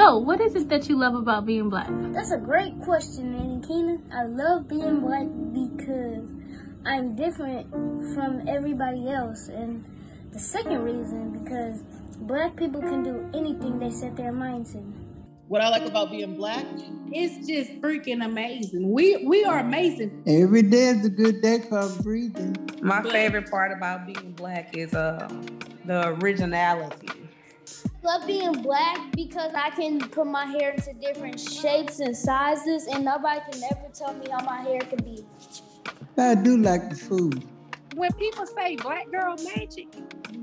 So, what is it that you love about being black? That's a great question, Nanny Keena. I love being black because I'm different from everybody else. And the second reason, because black people can do anything they set their minds to. What I like about being black, it's just freaking amazing. We we are amazing. Every day is a good day for breathing. My favorite part about being black is uh, the originality. Love being black because I can put my hair into different shapes and sizes, and nobody can ever tell me how my hair can be. I do like the food. When people say black girl magic,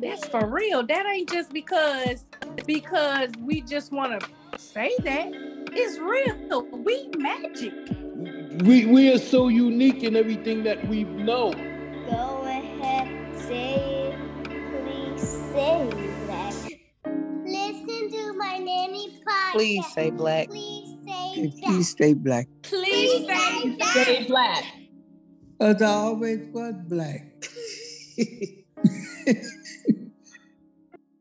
that's for real. That ain't just because because we just want to say that. It's real. We magic. We we are so unique in everything that we know. Go ahead, say it. Please say that. Listen nanny podcast. Please say black. Please say Hey, please stay black. Please say stay black. As I always was black.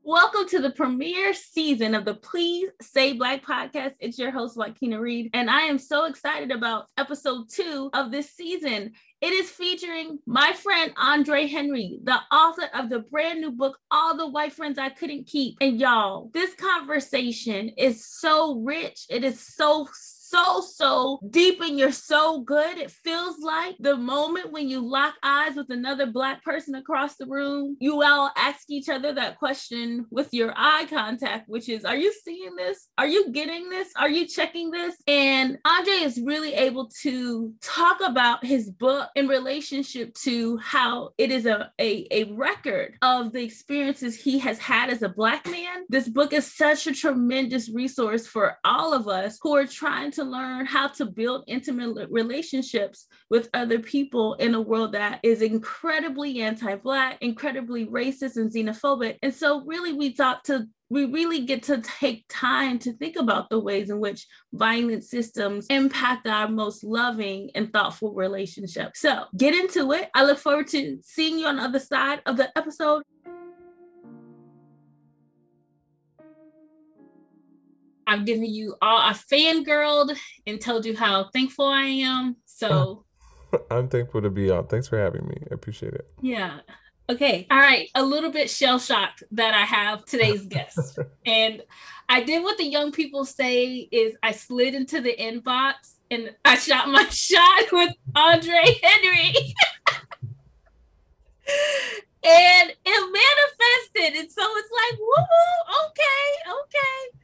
Welcome to the premiere season of the Please Say Black podcast. It's your host, Joquina Reed, and I am so excited about episode two of this season. It is featuring my friend Andre Henry, the author of the brand new book, All the White Friends I Couldn't Keep. And y'all, this conversation is so rich. It is so so, so deep and you're so good. It feels like the moment when you lock eyes with another Black person across the room, you all ask each other that question with your eye contact, which is, Are you seeing this? Are you getting this? Are you checking this? And Andre is really able to talk about his book in relationship to how it is a, a, a record of the experiences he has had as a Black man. This book is such a tremendous resource for all of us who are trying to learn how to build intimate relationships with other people in a world that is incredibly anti-black, incredibly racist and xenophobic. And so really we thought to we really get to take time to think about the ways in which violent systems impact our most loving and thoughtful relationships. So get into it. I look forward to seeing you on the other side of the episode. I've given you all I fangirled and told you how thankful I am. So I'm thankful to be on. Thanks for having me. I appreciate it. Yeah. Okay. All right. A little bit shell shocked that I have today's guest. and I did what the young people say is I slid into the inbox and I shot my shot with Andre Henry. and it manifested. And so it's like, woo, okay, okay.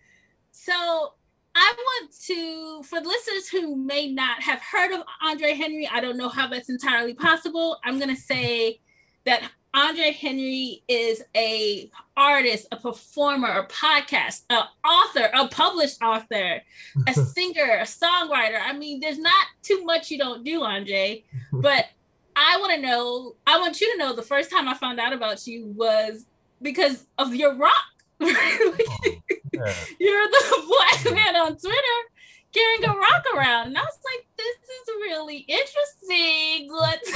So I want to, for listeners who may not have heard of Andre Henry, I don't know how that's entirely possible. I'm going to say that Andre Henry is a artist, a performer, a podcast, an author, a published author, a singer, a songwriter. I mean, there's not too much you don't do, Andre. But I want to know, I want you to know the first time I found out about you was because of your rock. You're the black man on Twitter carrying a rock around. And I was like, this is really interesting. Let's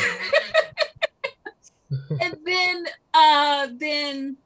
and then uh then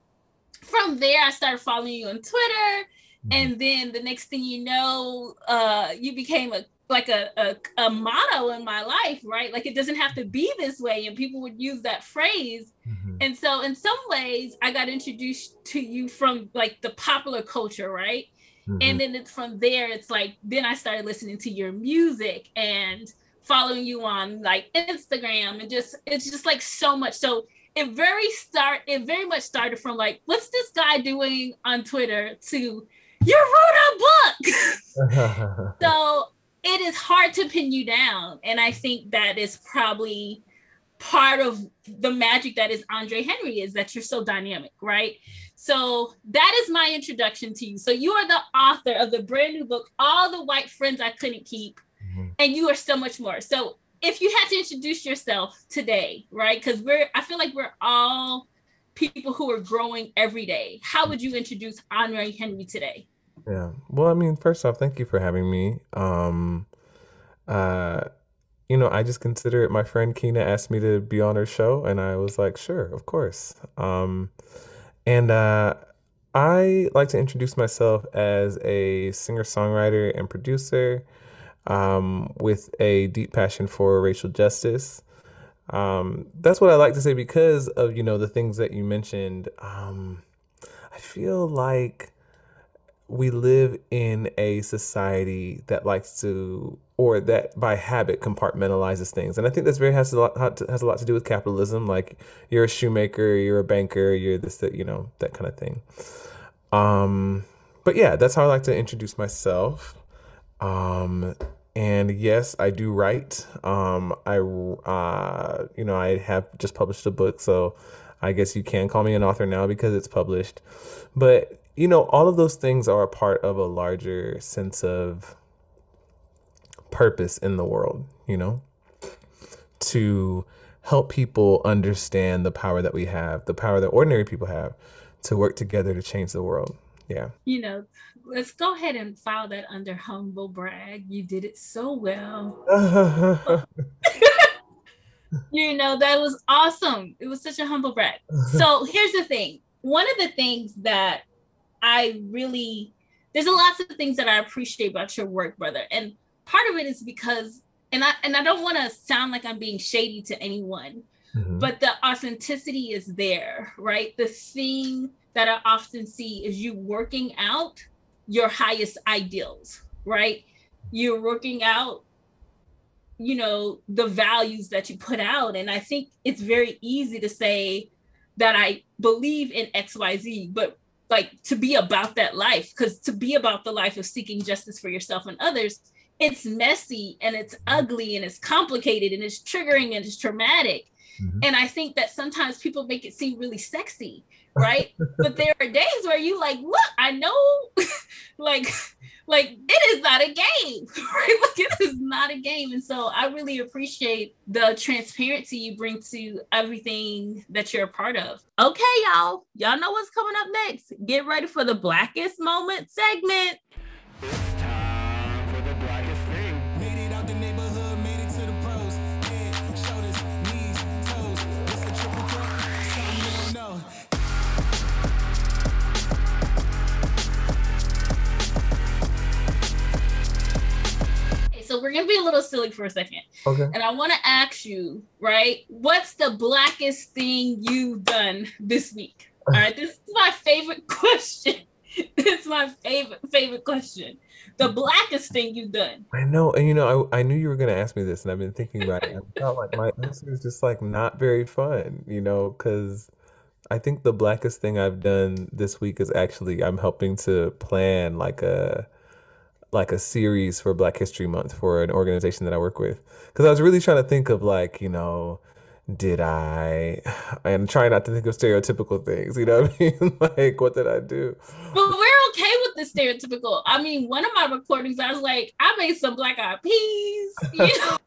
from there I started following you on Twitter. And then the next thing you know, uh you became a like a, a, a motto in my life, right? Like it doesn't have to be this way. And people would use that phrase. Mm-hmm. And so in some ways I got introduced to you from like the popular culture, right? Mm-hmm. And then it's from there, it's like then I started listening to your music and following you on like Instagram and just it's just like so much. So it very start it very much started from like, what's this guy doing on Twitter to you wrote a book. so it is hard to pin you down. And I think that is probably part of the magic that is Andre Henry is that you're so dynamic, right? So that is my introduction to you. So you are the author of the brand new book, All the White Friends I Couldn't Keep, mm-hmm. and you are so much more. So if you had to introduce yourself today, right? Because we're I feel like we're all people who are growing every day. How would you introduce Andre Henry today? Yeah. Well, I mean, first off, thank you for having me. Um, uh, you know, I just consider it. My friend Keena asked me to be on her show, and I was like, sure, of course. Um, and uh, I like to introduce myself as a singer songwriter and producer um, with a deep passion for racial justice. Um, that's what I like to say because of you know the things that you mentioned. Um, I feel like we live in a society that likes to or that by habit compartmentalizes things. And i think that's very has a lot has a lot to do with capitalism. Like you're a shoemaker you're a banker you're this that you know that kind of thing. Um but yeah that's how i like to introduce myself. Um and yes i do write. Um i uh you know i have just published a book so i guess you can call me an author now because it's published. But you know, all of those things are a part of a larger sense of purpose in the world, you know, to help people understand the power that we have, the power that ordinary people have to work together to change the world. Yeah. You know, let's go ahead and file that under humble brag. You did it so well. you know, that was awesome. It was such a humble brag. So here's the thing one of the things that I really there's a lots of things that I appreciate about your work, brother. And part of it is because and I and I don't want to sound like I'm being shady to anyone, mm-hmm. but the authenticity is there, right? The thing that I often see is you working out your highest ideals, right? You're working out you know the values that you put out and i think it's very easy to say that i believe in xyz but like to be about that life because to be about the life of seeking justice for yourself and others it's messy and it's ugly and it's complicated and it's triggering and it's traumatic mm-hmm. and i think that sometimes people make it seem really sexy right? But there are days where you like look i know like like it is not a game right? Like it is not a game. And so i really appreciate the transparency you bring to everything that you're a part of. Okay y'all. Y'all know what's coming up next. Get ready for the blackest moment segment so we're gonna be a little silly for a second. Okay. And I want to ask you, right? What's the blackest thing you've done this week? All right, this is my favorite question. it's my favorite favorite question. The blackest thing you've done. I know, and you know, I, I knew you were gonna ask me this, and I've been thinking about it. I felt like my answer is just like not very fun, you know, because I think the blackest thing I've done this week is actually I'm helping to plan like a like a series for Black History Month for an organization that I work with. Because I was really trying to think of like, you know, did I and try not to think of stereotypical things, you know what I mean? like what did I do? But we're okay with the stereotypical. I mean, one of my recordings, I was like, I made some black eyed peas, you know,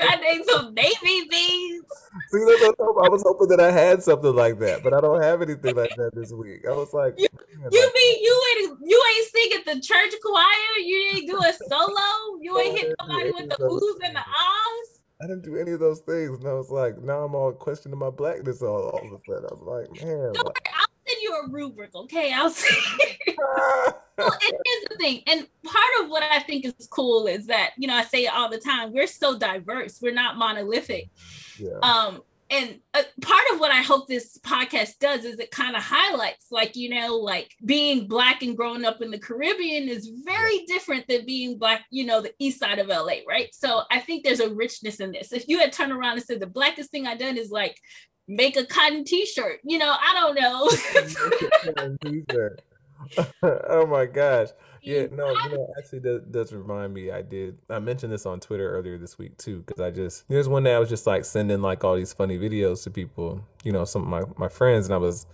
I made some navy beans. See, I was hoping that I had something like that, but I don't have anything like that this week. I was like, you, you like, mean you ain't you ain't sing at the church choir? You ain't do a solo? You ain't hit nobody with the oohs and the ahs? I didn't do any of those things. And I was like, now I'm all questioning my blackness all, all of a sudden. I'm like, man. I'll send you a rubric, okay? I'll send well, and here's the thing. And part of what I think is cool is that, you know, I say it all the time, we're so diverse. We're not monolithic. Yeah. Um, and uh, part of what I hope this podcast does is it kind of highlights, like, you know, like being Black and growing up in the Caribbean is very different than being Black, you know, the east side of LA, right? So I think there's a richness in this. If you had turned around and said the blackest thing I done is like make a cotton t shirt, you know, I don't know. oh my gosh. Yeah, no, you know, actually, that does remind me. I did. I mentioned this on Twitter earlier this week too, because I just there's one day I was just like sending like all these funny videos to people, you know, some of my my friends, and I was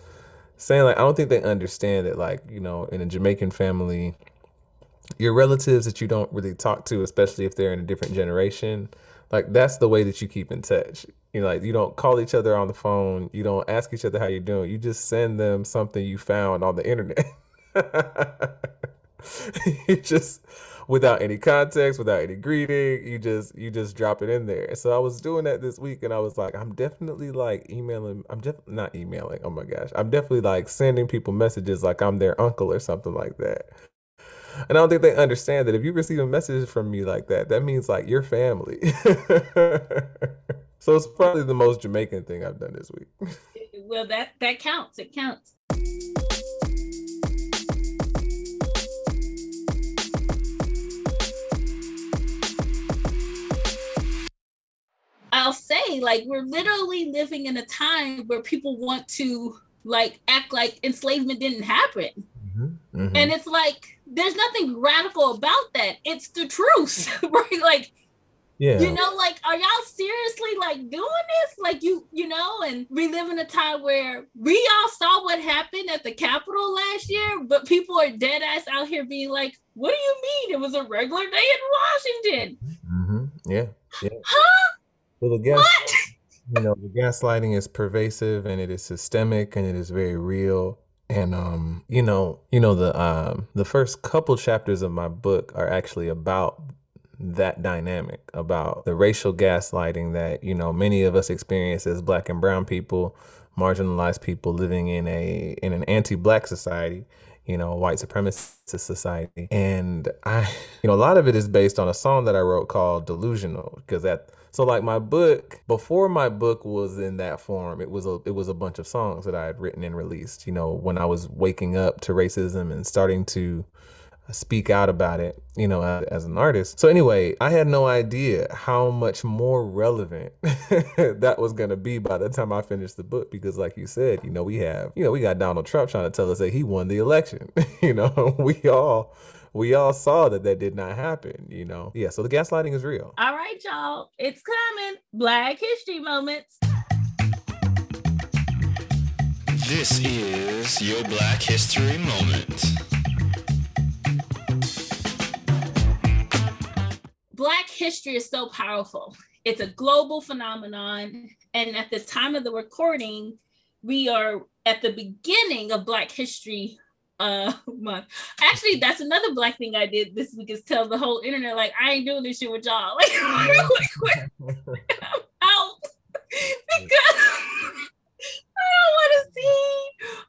saying like I don't think they understand that like you know in a Jamaican family, your relatives that you don't really talk to, especially if they're in a different generation, like that's the way that you keep in touch. You know, like you don't call each other on the phone, you don't ask each other how you're doing, you just send them something you found on the internet. you just without any context, without any greeting. You just you just drop it in there. So I was doing that this week, and I was like, I'm definitely like emailing. I'm just not emailing. Oh my gosh, I'm definitely like sending people messages like I'm their uncle or something like that. And I don't think they understand that if you receive a message from me like that, that means like your family. so it's probably the most Jamaican thing I've done this week. well, that that counts. It counts. I'll say, like, we're literally living in a time where people want to like act like enslavement didn't happen. Mm-hmm. Mm-hmm. And it's like there's nothing radical about that. It's the truth, right? Like, yeah, you know, like, are y'all seriously like doing this? Like, you, you know, and we live in a time where we all saw what happened at the Capitol last year, but people are dead ass out here being like, "What do you mean? It was a regular day in Washington." Mm-hmm. Yeah, yeah. Huh? Well, the gas, what? you know, the gaslighting is pervasive and it is systemic and it is very real. And um, you know, you know the um the first couple chapters of my book are actually about that dynamic about the racial gaslighting that you know many of us experience as black and brown people marginalized people living in a in an anti-black society you know white supremacist society. And i you know a lot of it is based on a song that i wrote called delusional because that so like my book, before my book was in that form, it was a it was a bunch of songs that I had written and released. You know, when I was waking up to racism and starting to speak out about it, you know, as an artist. So anyway, I had no idea how much more relevant that was going to be by the time I finished the book because like you said, you know, we have, you know, we got Donald Trump trying to tell us that he won the election. you know, we all we all saw that that did not happen, you know? Yeah, so the gaslighting is real. All right, y'all. It's coming. Black History Moments. This is your Black History Moment. Black history is so powerful. It's a global phenomenon. And at the time of the recording, we are at the beginning of Black History uh month. Actually, that's another black thing I did this week is tell the whole internet like I ain't doing this shit with y'all. Like, like I'm out because I don't want to see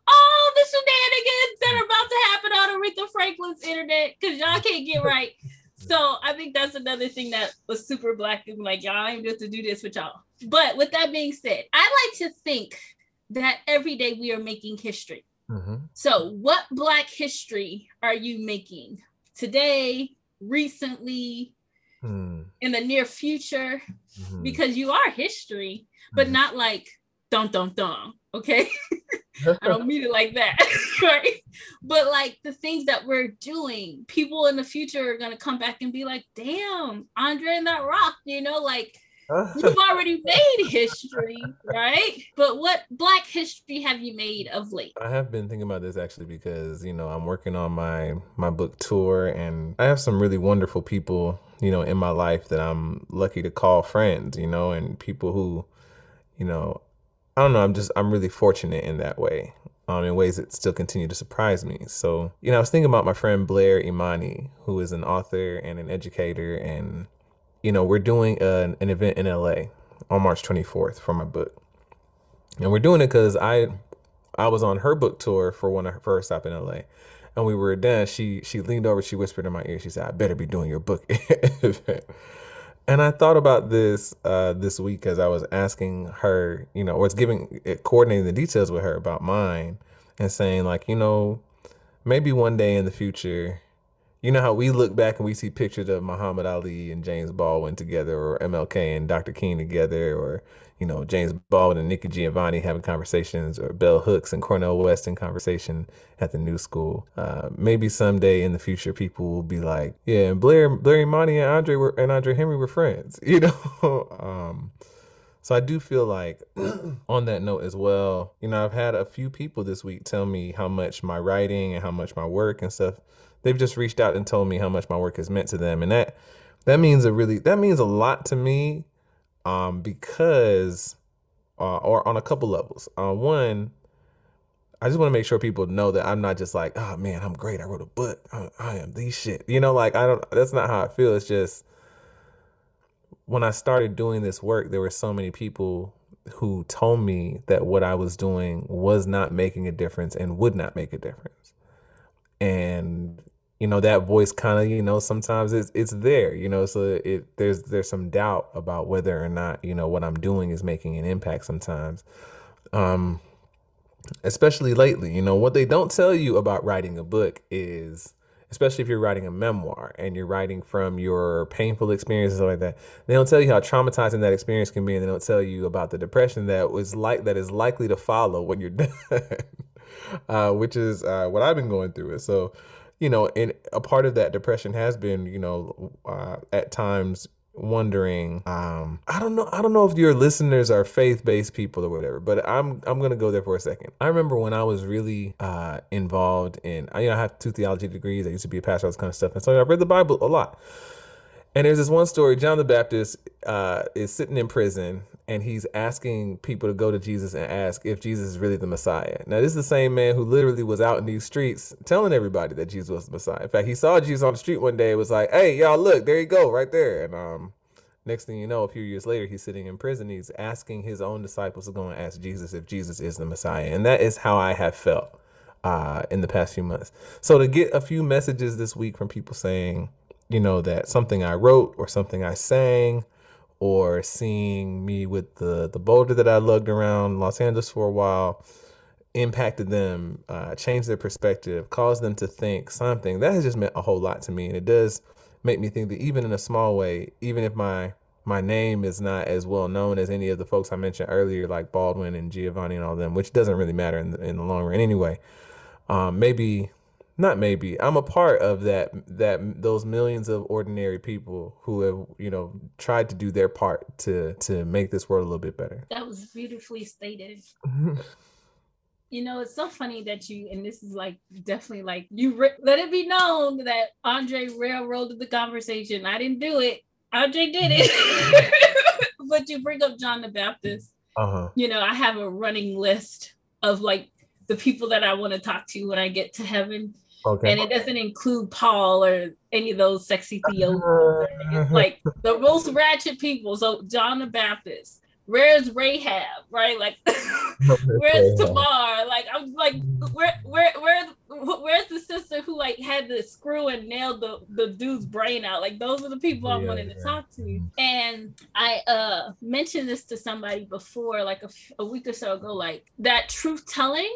all the shenanigans that are about to happen on Aretha Franklin's internet because y'all can't get right. So I think that's another thing that was super black and like y'all ain't good to do this with y'all. But with that being said, I like to think that every day we are making history. Mm-hmm. So, what Black history are you making today, recently, mm. in the near future? Mm-hmm. Because you are history, but mm-hmm. not like dun dun dun. Okay. I don't mean it like that, right? But like the things that we're doing, people in the future are gonna come back and be like, "Damn, Andre and that rock," you know, like You've already made history, right? But what black history have you made of late? I have been thinking about this actually because, you know, I'm working on my my book tour and I have some really wonderful people, you know, in my life that I'm lucky to call friends, you know, and people who, you know, I don't know, I'm just I'm really fortunate in that way. Um, in ways that still continue to surprise me. So, you know, I was thinking about my friend Blair Imani, who is an author and an educator and you know, we're doing an, an event in LA on March 24th for my book. And we're doing it because I I was on her book tour for one of her first stop in LA. And we were done. She she leaned over, she whispered in my ear, she said, I better be doing your book event. And I thought about this uh, this week as I was asking her, you know, it's giving it, coordinating the details with her about mine and saying like, you know, maybe one day in the future, you know how we look back and we see pictures of Muhammad Ali and James Baldwin together, or MLK and Dr. King together, or you know James Baldwin and Nikki Giovanni having conversations, or Bell Hooks and Cornel West in conversation at the new school. Uh, maybe someday in the future, people will be like, "Yeah, and Blair, Blair Imani and Andre were and Andre Henry were friends," you know. um, so I do feel like on that note as well, you know, I've had a few people this week tell me how much my writing and how much my work and stuff they've just reached out and told me how much my work has meant to them and that that means a really that means a lot to me um because uh, or on a couple levels uh, one I just want to make sure people know that I'm not just like, oh man, I'm great. I wrote a book. I, I am these shit. You know, like I don't. That's not how I feel. It's just when I started doing this work, there were so many people who told me that what I was doing was not making a difference and would not make a difference. And you know that voice kind of you know sometimes it's it's there you know so it there's there's some doubt about whether or not you know what I'm doing is making an impact sometimes. Um especially lately you know what they don't tell you about writing a book is especially if you're writing a memoir and you're writing from your painful experiences like that they don't tell you how traumatizing that experience can be and they don't tell you about the depression that was like that is likely to follow when you're done uh, which is uh, what i've been going through. So you know, and a part of that depression has been, you know, uh, at times wondering um i don't know i don't know if your listeners are faith-based people or whatever but i'm i'm gonna go there for a second. I remember when i was really uh involved in i you know i have two theology degrees. I used to be a pastor all this kind of stuff. And so i read the bible a lot and there's this one story john the baptist uh is sitting in prison and he's asking people to go to Jesus and ask if Jesus is really the Messiah. Now, this is the same man who literally was out in these streets telling everybody that Jesus was the Messiah. In fact, he saw Jesus on the street one day and was like, hey, y'all, look, there you go, right there. And um, next thing you know, a few years later, he's sitting in prison. He's asking his own disciples to go and ask Jesus if Jesus is the Messiah. And that is how I have felt uh, in the past few months. So to get a few messages this week from people saying, you know, that something I wrote or something I sang – or seeing me with the the boulder that I lugged around Los Angeles for a while impacted them, uh, changed their perspective, caused them to think something. That has just meant a whole lot to me, and it does make me think that even in a small way, even if my my name is not as well known as any of the folks I mentioned earlier, like Baldwin and Giovanni and all them, which doesn't really matter in the, in the long run anyway. Um, maybe not maybe. I'm a part of that that those millions of ordinary people who have you know tried to do their part to to make this world a little bit better. That was beautifully stated. You know it's so funny that you and this is like definitely like you re- let it be known that andre railroaded the conversation. I didn't do it. Andre did it. But you bring up john the baptist. Uh-huh. you know i have a running list of like the people that I want to talk to when I get to heaven. Okay. And it doesn't include Paul or any of those sexy theologians. It's like the most ratchet people. So John the Baptist. Where's Rahab? Right? Like where's Tamar? Like I'm like where where where where's the sister who like had the screw and nailed the, the dude's brain out? Like those are the people I'm wanting to talk to. And I uh mentioned this to somebody before, like a, a week or so ago, like that truth telling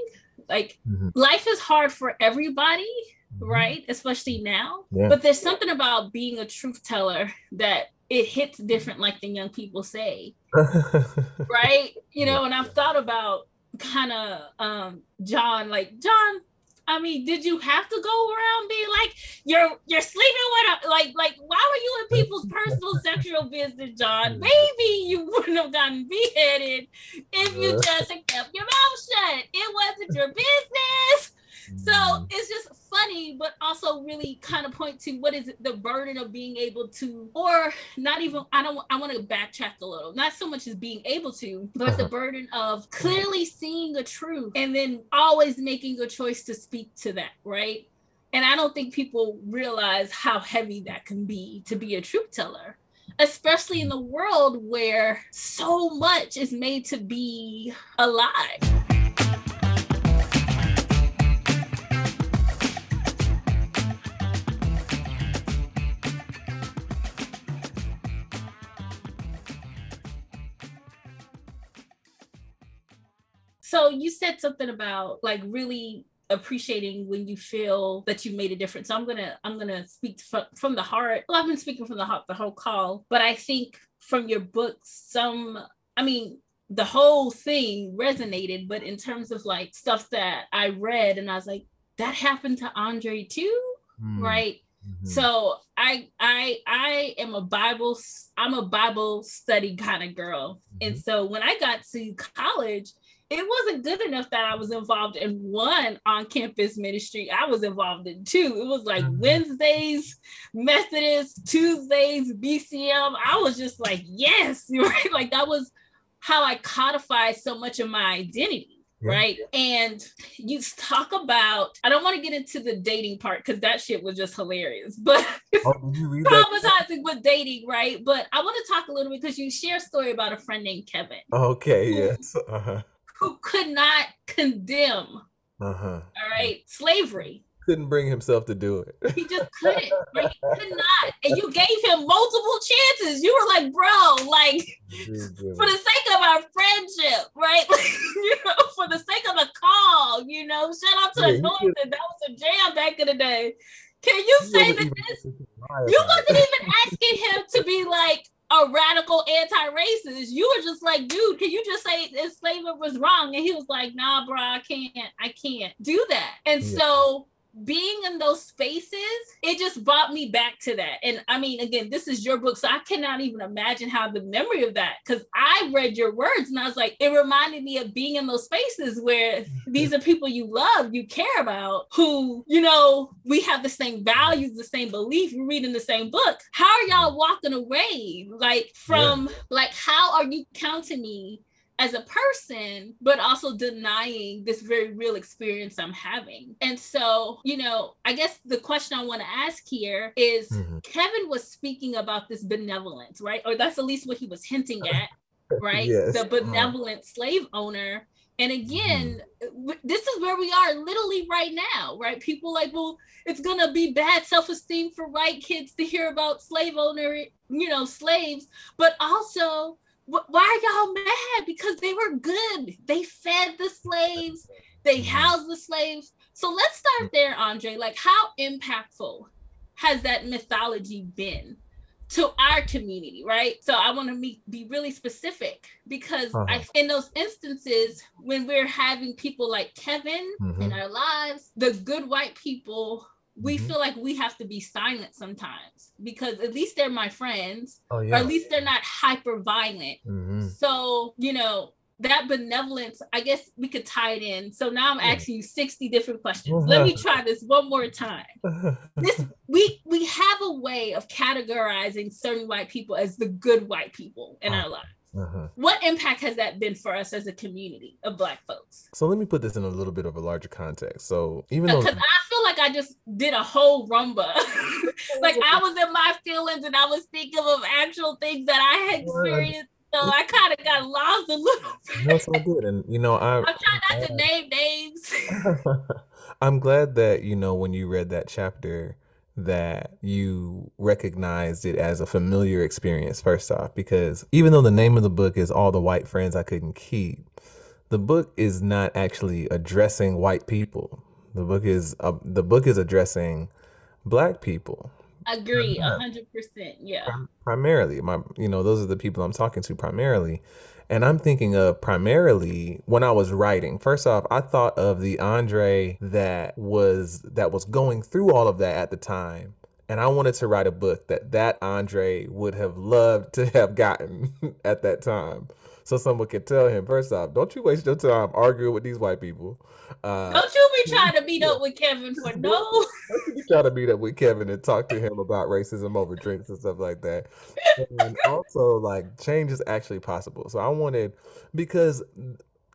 like mm-hmm. life is hard for everybody, mm-hmm. right? Especially now. Yeah. But there's something about being a truth teller that it hits different, like the young people say. right? You know, and I've thought about kind of um John, like John, I mean, did you have to go around being like you're you're sleeping with a like like why were you in people's personal sexual business, John? Maybe you wouldn't have gotten beheaded if you uh. just kept your mouth shut. It wasn't your business. So mm. it's just funny, but also really kind of point to what is the burden of being able to, or not even, I don't, I want to backtrack a little, not so much as being able to, but the burden of clearly seeing the truth and then always making a choice to speak to that, right? And I don't think people realize how heavy that can be to be a truth teller especially in the world where so much is made to be a lie. So you said something about like really appreciating when you feel that you made a difference. So I'm gonna I'm gonna speak from, from the heart. Well, I've been speaking from the heart the whole call, but I think from your book, some I mean the whole thing resonated, but in terms of like stuff that I read and I was like, that happened to Andre too, mm. right? Mm-hmm. So I I I am a Bible I'm a Bible study kind of girl. Mm-hmm. And so when I got to college, it wasn't good enough that I was involved in one on campus ministry. I was involved in two. It was like mm-hmm. Wednesdays, Methodist, Tuesdays, BCM. I was just like, yes, right? Like that was how I codified so much of my identity. Yeah. right? And you talk about, I don't want to get into the dating part because that shit was just hilarious, but Oh, traumatizing with dating, right? But I want to talk a little bit because you share a story about a friend named Kevin Okay, yes. Uh-huh. Who could not condemn, Uh-huh. all right, slavery. Couldn't bring himself to do it. He just couldn't, right? He could not. And you gave him multiple chances. You were like, bro, like, for the sake of our friendship, right? you know, for the sake of the call, you know, shout out to Yeah, Anointed. That was a jam back in the day. Can you say that this you wasn't even asking him to be like a radical anti-racist. You were just like, dude, can you just say that slavery was wrong? And he was like, nah, bro, I can't, I can't do that. And Yeah. so being in those spaces, it just brought me back to that. And I mean, again, this is your book, so I cannot even imagine how the memory of that, because I read your words and I was like, it reminded me of being in those spaces where mm-hmm. these are people you love, you care about, who, you know, we have the same values, the same belief, we're reading the same book. How are y'all walking away? Like, from, like, how are you counting me? As a person, but also denying this very real experience I'm having. And so, you know, I guess the question I want to ask here is Mhm. Kevin was speaking about this benevolence, right? Or that's at least what he was hinting at, right? Yes. The Uh-huh. benevolent slave owner. And again, w- this is where we are literally right now, right? People like, well, it's gonna be bad self-esteem for white kids to hear about slave owner, you know, slaves, but also why are y'all mad? Because they were good. They fed the slaves, they housed the slaves. So let's start there, Andre. Like, how impactful has that mythology been to our community, right? So I want to be, really specific because Uh-huh. in those instances when we're having people like Kevin in Mhm. our lives, the good white people, we Mhm. feel like we have to be silent sometimes because at least they're my friends Oh or at least they're not hyper violent. Mhm. So, you know, that benevolence, I guess we could tie it in. So now I'm Yeah. asking you 60 different questions. Let me try this one more time. This we we have a way of categorizing certain white people as the good white people in our lives. Uh-huh. What impact has that been for us as a community of black folks? So let me put this in a little bit of a larger context. So even though Because I I just did a whole rumba. like I was in my feelings and I was thinking of actual things that I had experienced. So I kind of got lost a little bit. it's all good, and you know I. I'm trying not to name names. I'm glad that you know when you read that chapter that you recognized it as a familiar experience first off because even though the name of the book is all the white friends I couldn't keep the book is not actually addressing white people the book is uh, the book is addressing black people. Agree, a hundred percent. Yeah. primarily my you know those are the people i'm talking to primarily. And i'm thinking of primarily when i was writing. First off i thought of the andre that was that was going through all of that at the time. And i wanted to write a book that that andre would have loved to have gotten at that time so someone could tell him first off don't you waste your time arguing with these white people uh, Don't you be trying to meet up with Kevin for no. don't you be trying to meet up with Kevin and talk to him about racism over drinks and stuff like that. And also, like, change is actually possible. So I wanted, because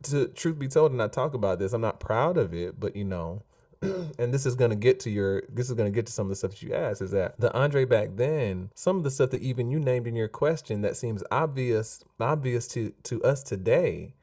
to truth be told, and I talk about this, I'm not proud of it, but you know, and this is gonna get to your, this is gonna get to some of the stuff that you asked, is that the Andre back then, some of the stuff that even you named in your question that seems obvious, obvious to to us today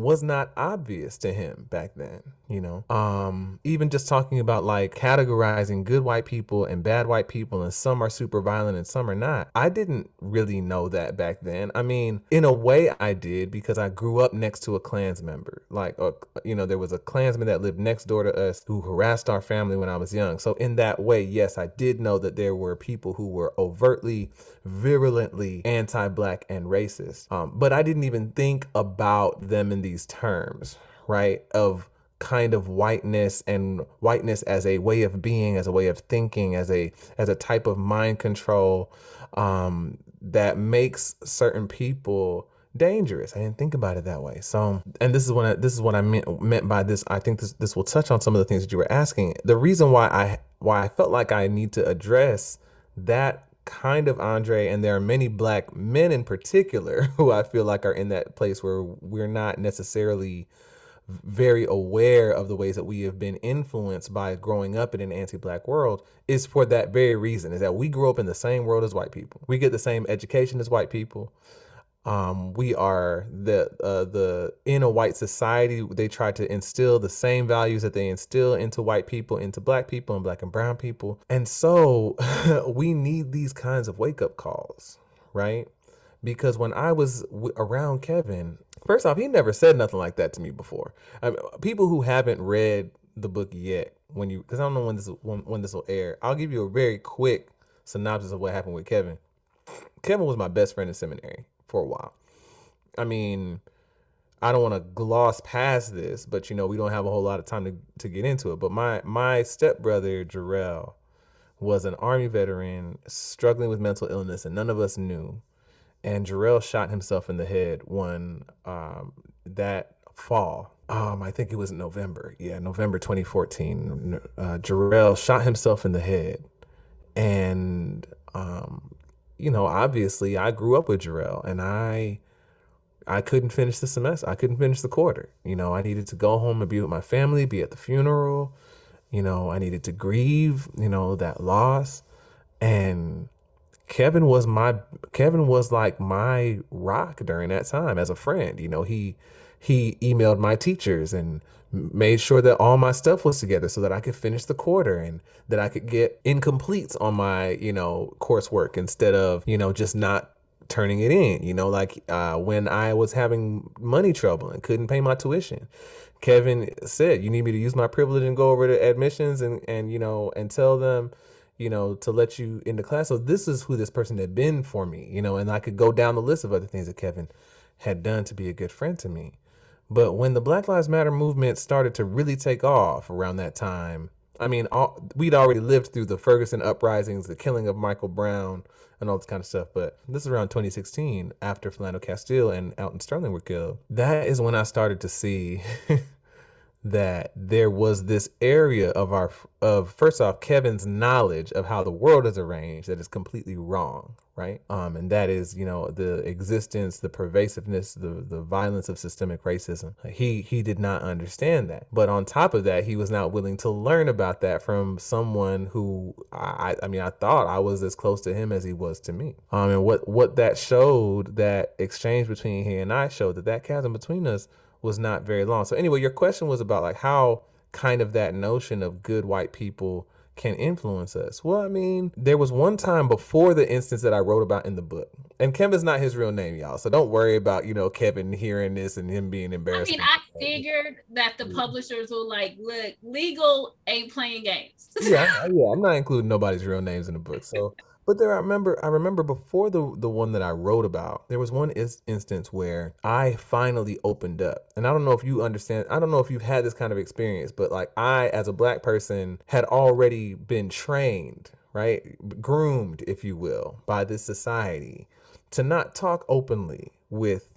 was not obvious to him back then you know? Um even just talking about like categorizing good white people and bad white people and some are super violent and some are not i didn't really know that back then. I mean in a way i did because i grew up next to a klans member. Like uh, you know there was a klansman that lived next door to us who harassed our family when i was young. So in that way yes i did know that there were people who were overtly virulently anti-black and racist um, but i didn't even think about them in these terms right of kind of whiteness and whiteness as a way of being as a way of thinking as a as a type of mind control um that makes certain people dangerous. I didn't think about it that way. So, and this is what I, this is what I meant meant by this. I think this this will touch on some of the things that you were asking. The reason why I why I felt like I need to address that kind of Andre, and there are many black men in particular who I feel like are in that place where we're not necessarily very aware of the ways that we have been influenced by growing up in an anti-black world is for that very reason is that we grew up in the same world as white people. We get the same education as white people um, we are the uh, the in a white society they try to instill the same values that they instill into white people into black people and black and brown people. And so we need these kinds of wake-up calls right? Because when i was w- around kevin first off he never said nothing like that to me before. I mean, people who haven't read the book yet when you because i don't know when this when, when this will air i'll give you a very quick synopsis of what happened with kevin. Kevin was my best friend in seminary for a while. I mean, I don't want to gloss past this, but you know, we don't have a whole lot of time to, to get into it. But my my stepbrother Jarrell was an army veteran struggling with mental illness, and none of us knew. And Jarrell shot himself in the head one um, that fall. Um, I think it was November. Yeah, November 2014. Uh, Jarrell shot himself in the head, and um, you know, obviously I grew up with Jarrell and I I couldn't finish the semester. I couldn't finish the quarter. You know, I needed to go home and be with my family, be at the funeral. You know, I needed to grieve, you know, that loss. And Kevin was my Kevin was like my rock during that time as a friend. You know, he he emailed my teachers and made sure that all my stuff was together so that I could finish the quarter and that I could get incompletes on my, you know, coursework instead of, you know, just not turning it in. You know, like uh, when I was having money trouble and couldn't pay my tuition, Kevin said, "You need me to use my privilege and go over to admissions and and you know and tell them." you know, to let you into class. So this is who this person had been for me, you know, and I could go down the list of other things that Kevin had done to be a good friend to me. But when the Black Lives Matter movement started to really take off around that time, I mean, all, we'd already lived through the Ferguson uprisings, the killing of Michael Brown, and all this kind of stuff. But this is around 2016, after Philando Castile and Alton Sterling were killed. That is when I started to see that there was this area of our of first off Kevin's knowledge of how the world is arranged that is completely wrong, right? Um, and that is you know the existence, the pervasiveness, the the violence of systemic racism. He he did not understand that, but on top of that, he was not willing to learn about that from someone who I I mean I thought I was as close to him as he was to me. Um, and what what that showed that exchange between he and I showed that that chasm between us was not very long. So anyway, your question was about like how kind of that notion of good white people can influence us. Well, I mean, there was one time before the instance that I wrote about in the book. And Kevin's not his real name, y'all. So don't worry about, you know, Kevin hearing this and him being embarrassed. I mean, I figured that the publishers will like, look, legal ain't playing games. yeah, yeah. I'm not including nobody's real names in the book. So but there, I remember, I remember before the the one that I wrote about, there was one is, instance where I finally opened up, and I don't know if you understand. I don't know if you've had this kind of experience, but like I, as a black person, had already been trained, right, groomed, if you will, by this society to not talk openly with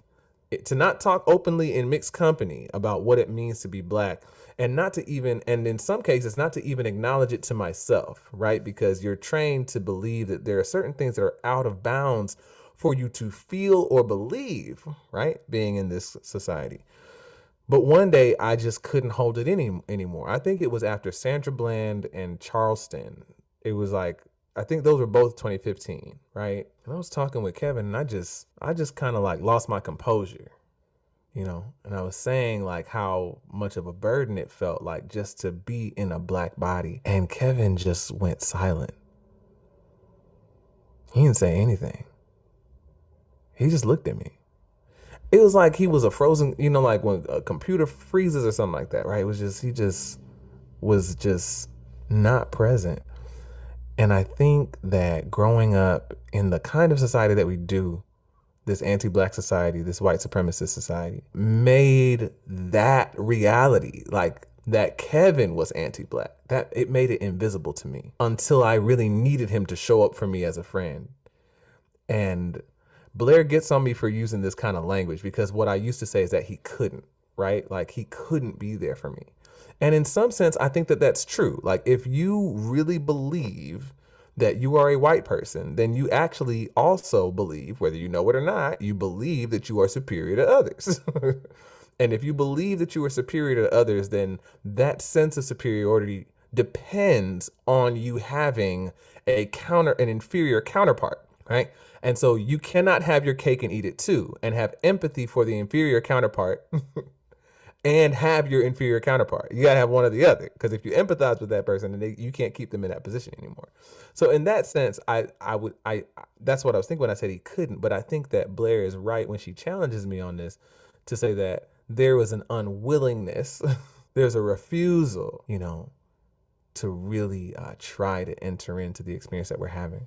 to not talk openly in mixed company about what it means to be black and not to even and in some cases not to even acknowledge it to myself right? Because you're trained to believe that there are certain things that are out of bounds for you to feel or believe right being in this society. But one day i just couldn't hold it any anymore. I think it was after sandra bland and charleston. It was like I think those were both 2015, right? And I was talking with Kevin and I just I just kind of like lost my composure you know and i was saying like how much of a burden it felt like just to be in a black body. And kevin just went silent. He didn't say anything. He just looked at me. It was like he was a frozen you know like when a computer freezes or something like that right? It was just he just was just not present. And i think that growing up in the kind of society that we do this anti-black society, this white supremacist society, made that reality, like that Kevin was anti-black. That it made it invisible to me until I really needed him to show up for me as a friend. And Blair gets on me for using this kind of language because what I used to say is that he couldn't, right? Like he couldn't be there for me. And in some sense, I think that that's true. Like if you really believe that you are a white person, then you actually also believe, whether you know it or not, you believe that you are superior to others. And if you believe that you are superior to others, then that sense of superiority depends on you having a counter, an inferior counterpart, right? And so you cannot have your cake and eat it too, and have empathy for the inferior counterpart and have your inferior counterpart. You gotta have one or the other. Because if you empathize with that person, then you can't keep them in that position anymore. So in that sense, I I would I that's what I was thinking when I said he couldn't. But I think that Blair is right when she challenges me on this to say that there was an unwillingness, there's a refusal, you know, to really uh, try to enter into the experience that we're having.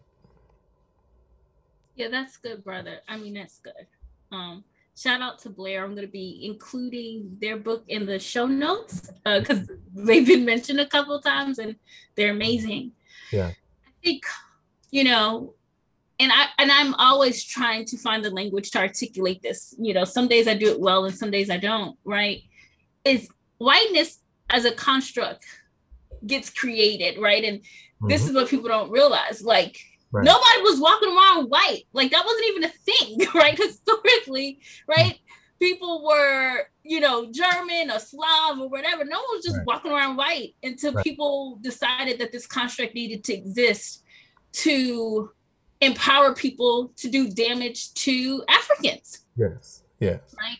Yeah, that's good, brother. I mean, that's good. Um, shout out to Blair. I'm going to be including their book in the show notes because uh, they've been mentioned a couple times and they're amazing. Yeah. I think, you know, and I and I'm always trying to find the language to articulate this. You know, some days I do it well and some days I don't, right? Is whiteness as a construct gets created, right? And mm-hmm. this is what people don't realize. Like Right. Nobody was walking around white. Like that wasn't even a thing, right? Historically, right? People were, you know, German or Slav or whatever. No one was just right. walking around white until right. people decided that this construct needed to exist to empower people to do damage to Africans. Yes. Yes. Right.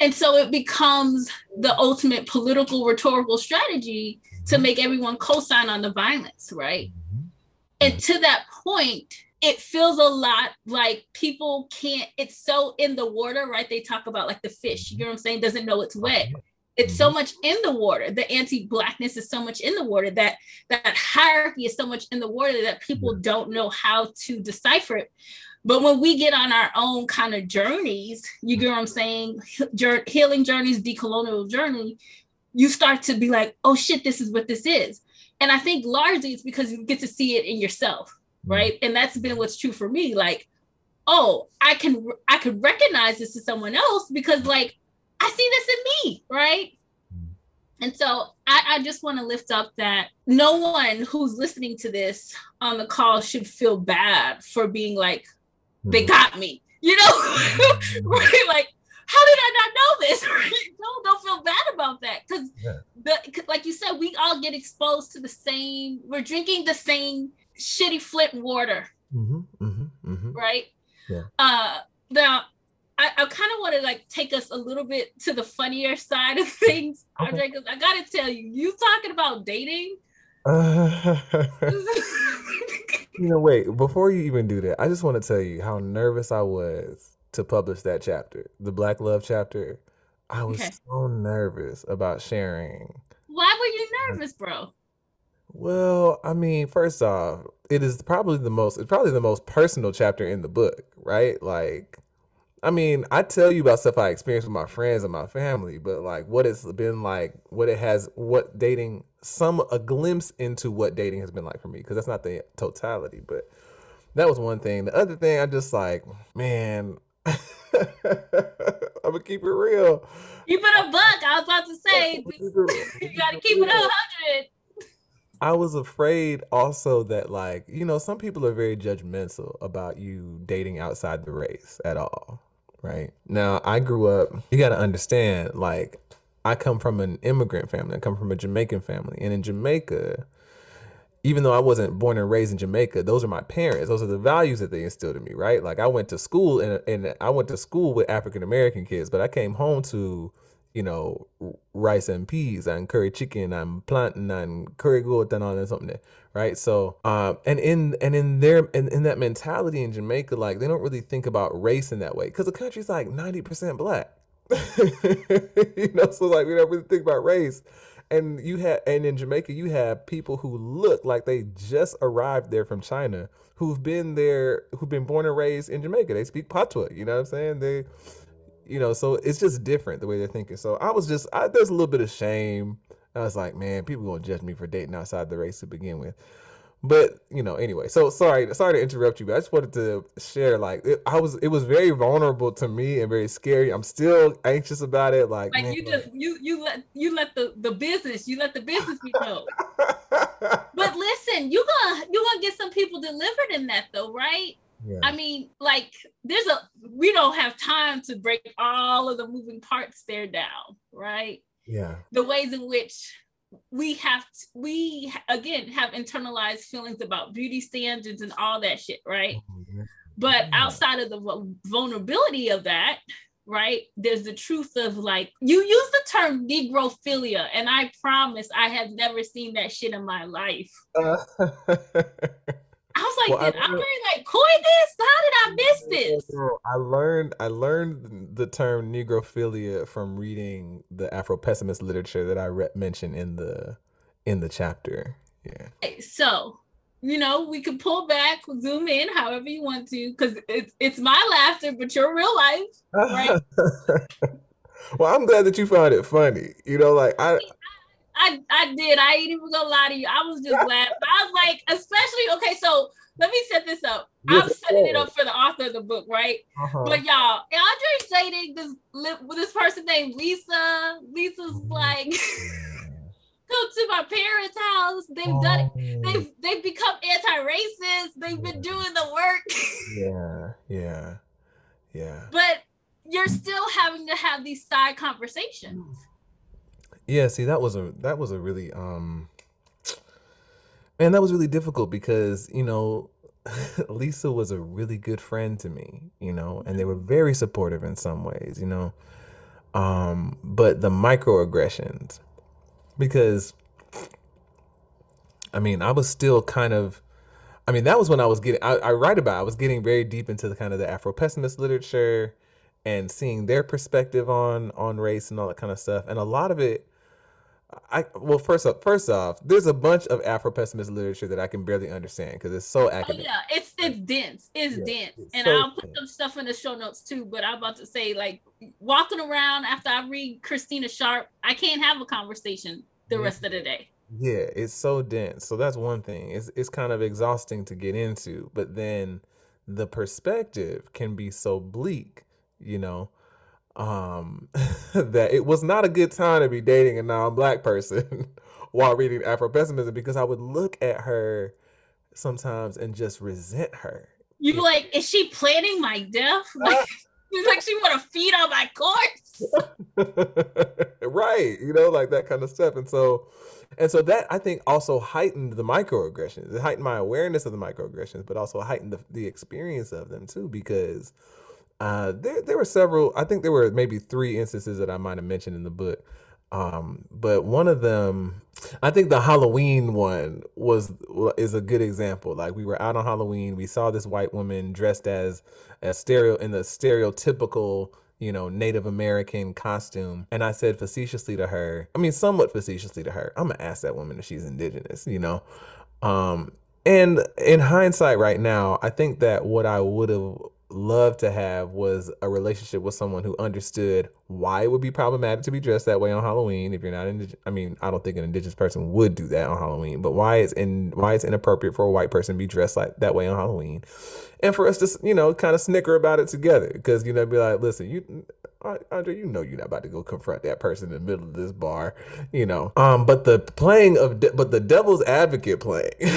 And so it becomes the ultimate political rhetorical strategy to mm-hmm. make everyone co-sign on the violence, right? And to that point, it feels a lot like people can't, it's so in the water, right? They talk about like the fish, you know what I'm saying, doesn't know it's wet. It's so mm-hmm. much in the water. The anti-blackness is so much in the water that that hierarchy is so much in the water that people don't know how to decipher it. But when we get on our own kind of journeys, you get what I'm saying, healing journeys, decolonial journey, you start to be like, oh shit, this is what this is. And I think largely it's because you get to see it in yourself, mm. right? And that's been what's true for me. Like, oh, I can I can recognize this to someone else because like I see this in me, right? Mm. And so I, I just want to lift up that no one who's listening to this on the call should feel bad for being like, they mm. got me, you know? right? Like how did I not know this? don't don't feel bad about that because yeah. the like you said, we all get exposed to the same. We're drinking the same shitty Flint water, mm-hmm, mm-hmm, mm-hmm. right? Yeah. Uh, now I, I kind of want to like take us a little bit to the funnier side of things, okay. Andre. Because I gotta tell you, you talking about dating. you know, wait, before you even do that, I just want to tell you how nervous I was to publish that chapter, the Black Love chapter. I was okay. so nervous about sharing. Why were you nervous, bro? Well, I mean, first off, it is probably the most it's probably the most personal chapter in the book, right? Like I mean, I tell you about stuff I experienced with my friends and my family, but like what it's been like, what it has, what dating, some a glimpse into what dating has been like for me, because that's not the totality, but that was one thing. The other thing, I just like, man, I'm gonna keep it real. Keep it a buck. I was about to say you gotta keep it a hundred. I was afraid also that like, you know, some people are very judgmental about you dating outside the race at all. Right. Now I grew up, you gotta understand, like I come from an immigrant family. I come from a Jamaican family. And in Jamaica, even though I wasn't born and raised in Jamaica, those are my parents. Those are the values that they instilled in me, right? Like I went to school and and I went to school with African American kids, but I came home to, you know, rice and peas and curry chicken and plantain and curry goat and all that something, right? So, um, and in and in their in, in that mentality in Jamaica, like they don't really think about race in that way because the country's like ninety percent black. you know, so like we don't really think about race and you have and in Jamaica you have people who look like they just arrived there from China who've been there who've been born and raised in Jamaica. They speak patois, you know what I'm saying? They you know, so it's just different the way they're thinking. So I was just I, there's a little bit of shame. I was like, man, people gonna judge me for dating outside the race to begin with. But you know, anyway. So sorry, sorry to interrupt you, but I just wanted to share. Like, it, I was, it was very vulnerable to me and very scary. I'm still anxious about it. Like, like man, you just you you let you let the the business you let the business be know. but listen, you gonna you gonna get some people delivered in that though, right? Yeah. I mean, like, there's a we don't have time to break all of the moving parts there down, right? yeah. The ways in which we have we again have internalized feelings about beauty standards and all that shit, right? Oh, but Yeah. outside of the vulnerability of that, right, there's the truth of like you use the term negrophilia, and I promise I have never seen that shit in my life. Was like, Well, I did I learned- like coin this? How did I miss this? I learned I learned the term negrophilia from reading the Afro pessimist literature that I re- mentioned in the in the chapter. Yeah. So, you know, we can pull back, zoom in, however you want to, because it's it's my laughter, but your real life. Right. well, I'm glad that you found it funny. You know, like I I I did. I ain't even gonna lie to you. I was just laughing. I was like, especially okay. So let me set this up. I'm setting it up for the author of the book, right? uh-huh. But y'all, Andre's dating this this person named Lisa. Lisa's like, come to my parents' house. They've done it. Oh, They've they've become anti-racist. They've been doing the work, yeah, yeah, yeah. but you're still having to have these side conversations. Yeah, see that was a that was a really um man, that was really difficult because, you know, Lisa was a really good friend to me, you know, and they were very supportive in some ways, you know. Um, but the microaggressions because I mean, I was still kind of I mean, that was when I was getting I, I write about I was getting very deep into the kind of the Afro pessimist literature and seeing their perspective on on race and all that kind of stuff. And a lot of it I well first up first off, there's a bunch of Afro pessimist literature that I can barely understand because it's so Oh academic. yeah, it's it's dense. It's Yeah, dense, it's and so I'll put dense. some stuff in the show notes too. But I'm about to say, like, walking around after I read Christina Sharpe, I can't have a conversation the Yeah. rest of the day. Yeah, it's so dense. So that's one thing. It's it's kind of exhausting to get into, but then the perspective can be so bleak, you know, um that it was not a good time to be dating a non-black person while reading Afro pessimism because I would look at her sometimes and just resent her. You like, is she planning my death? Like, she's like she want to feed on my corpse. right you know like that kind of stuff and so and so that i think also heightened the microaggressions it heightened my awareness of the microaggressions but also heightened the, the experience of them too because uh there, there were several i think there were maybe three instances that i might have mentioned in the book. Um but one of them i think the halloween one was is a good example. Like we were out on halloween we saw this white woman dressed as a stereo in the stereotypical you know native american costume. And i said facetiously to her i mean somewhat facetiously to her i'm gonna ask that woman if she's indigenous you know? Um and in hindsight right now i think that what i would have loved to have was a relationship with someone who understood why it would be problematic to be dressed that way on Halloween if you're not indig- I mean I don't think an indigenous person would do that on Halloween but why it's in why it's inappropriate for a white person to be dressed like that way on Halloween and for us to you know kind of snicker about it together because you know be like listen you Andre you know you're not about to go confront that person in the middle of this bar you know um but the playing of de- but the devil's advocate playing Well,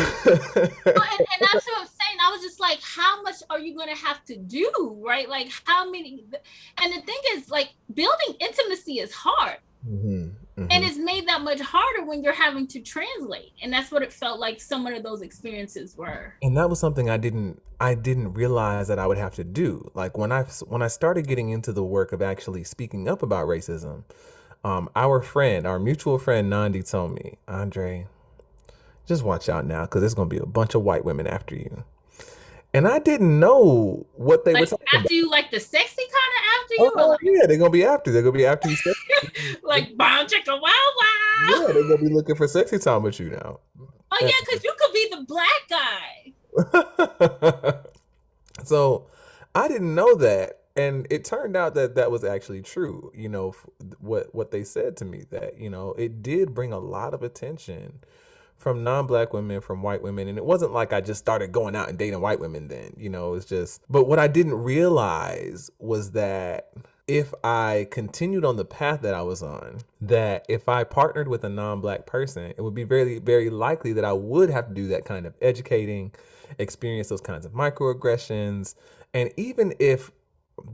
and, and that's what I'm saying. I was just like, how much are you gonna have to do, right? Like, how many? And the thing is, like, building intimacy is hard, Mhm, mhm. and it's made that much harder when you're having to translate. And that's what it felt like. Some of those experiences were. and that was something I didn't I didn't realize that I would have to do. Like when I when I started getting into the work of actually speaking up about racism, um, our friend, our mutual friend Nandi told me, Andre, just watch out now because there's gonna be a bunch of white women after you. And I didn't know what they were Like talking after about. you, like the sexy kind of after you, Oh like, yeah, they're gonna be after. They're gonna be after you. like bomb chicka wow wow. yeah, they're gonna be looking for sexy time with you now. Oh yeah, because you could be the black guy. so I didn't know that, and it turned out that that was actually true. You know what what they said to me that you know it did bring a lot of attention from non-black women, from white women, and it wasn't like I just started going out and dating white women. Then you know it's just. But what I didn't realize was that if I continued on the path that I was on, that if I partnered with a non-black person, it would be very very likely that I would have to do that kind of educating experience those kinds of microaggressions. And even if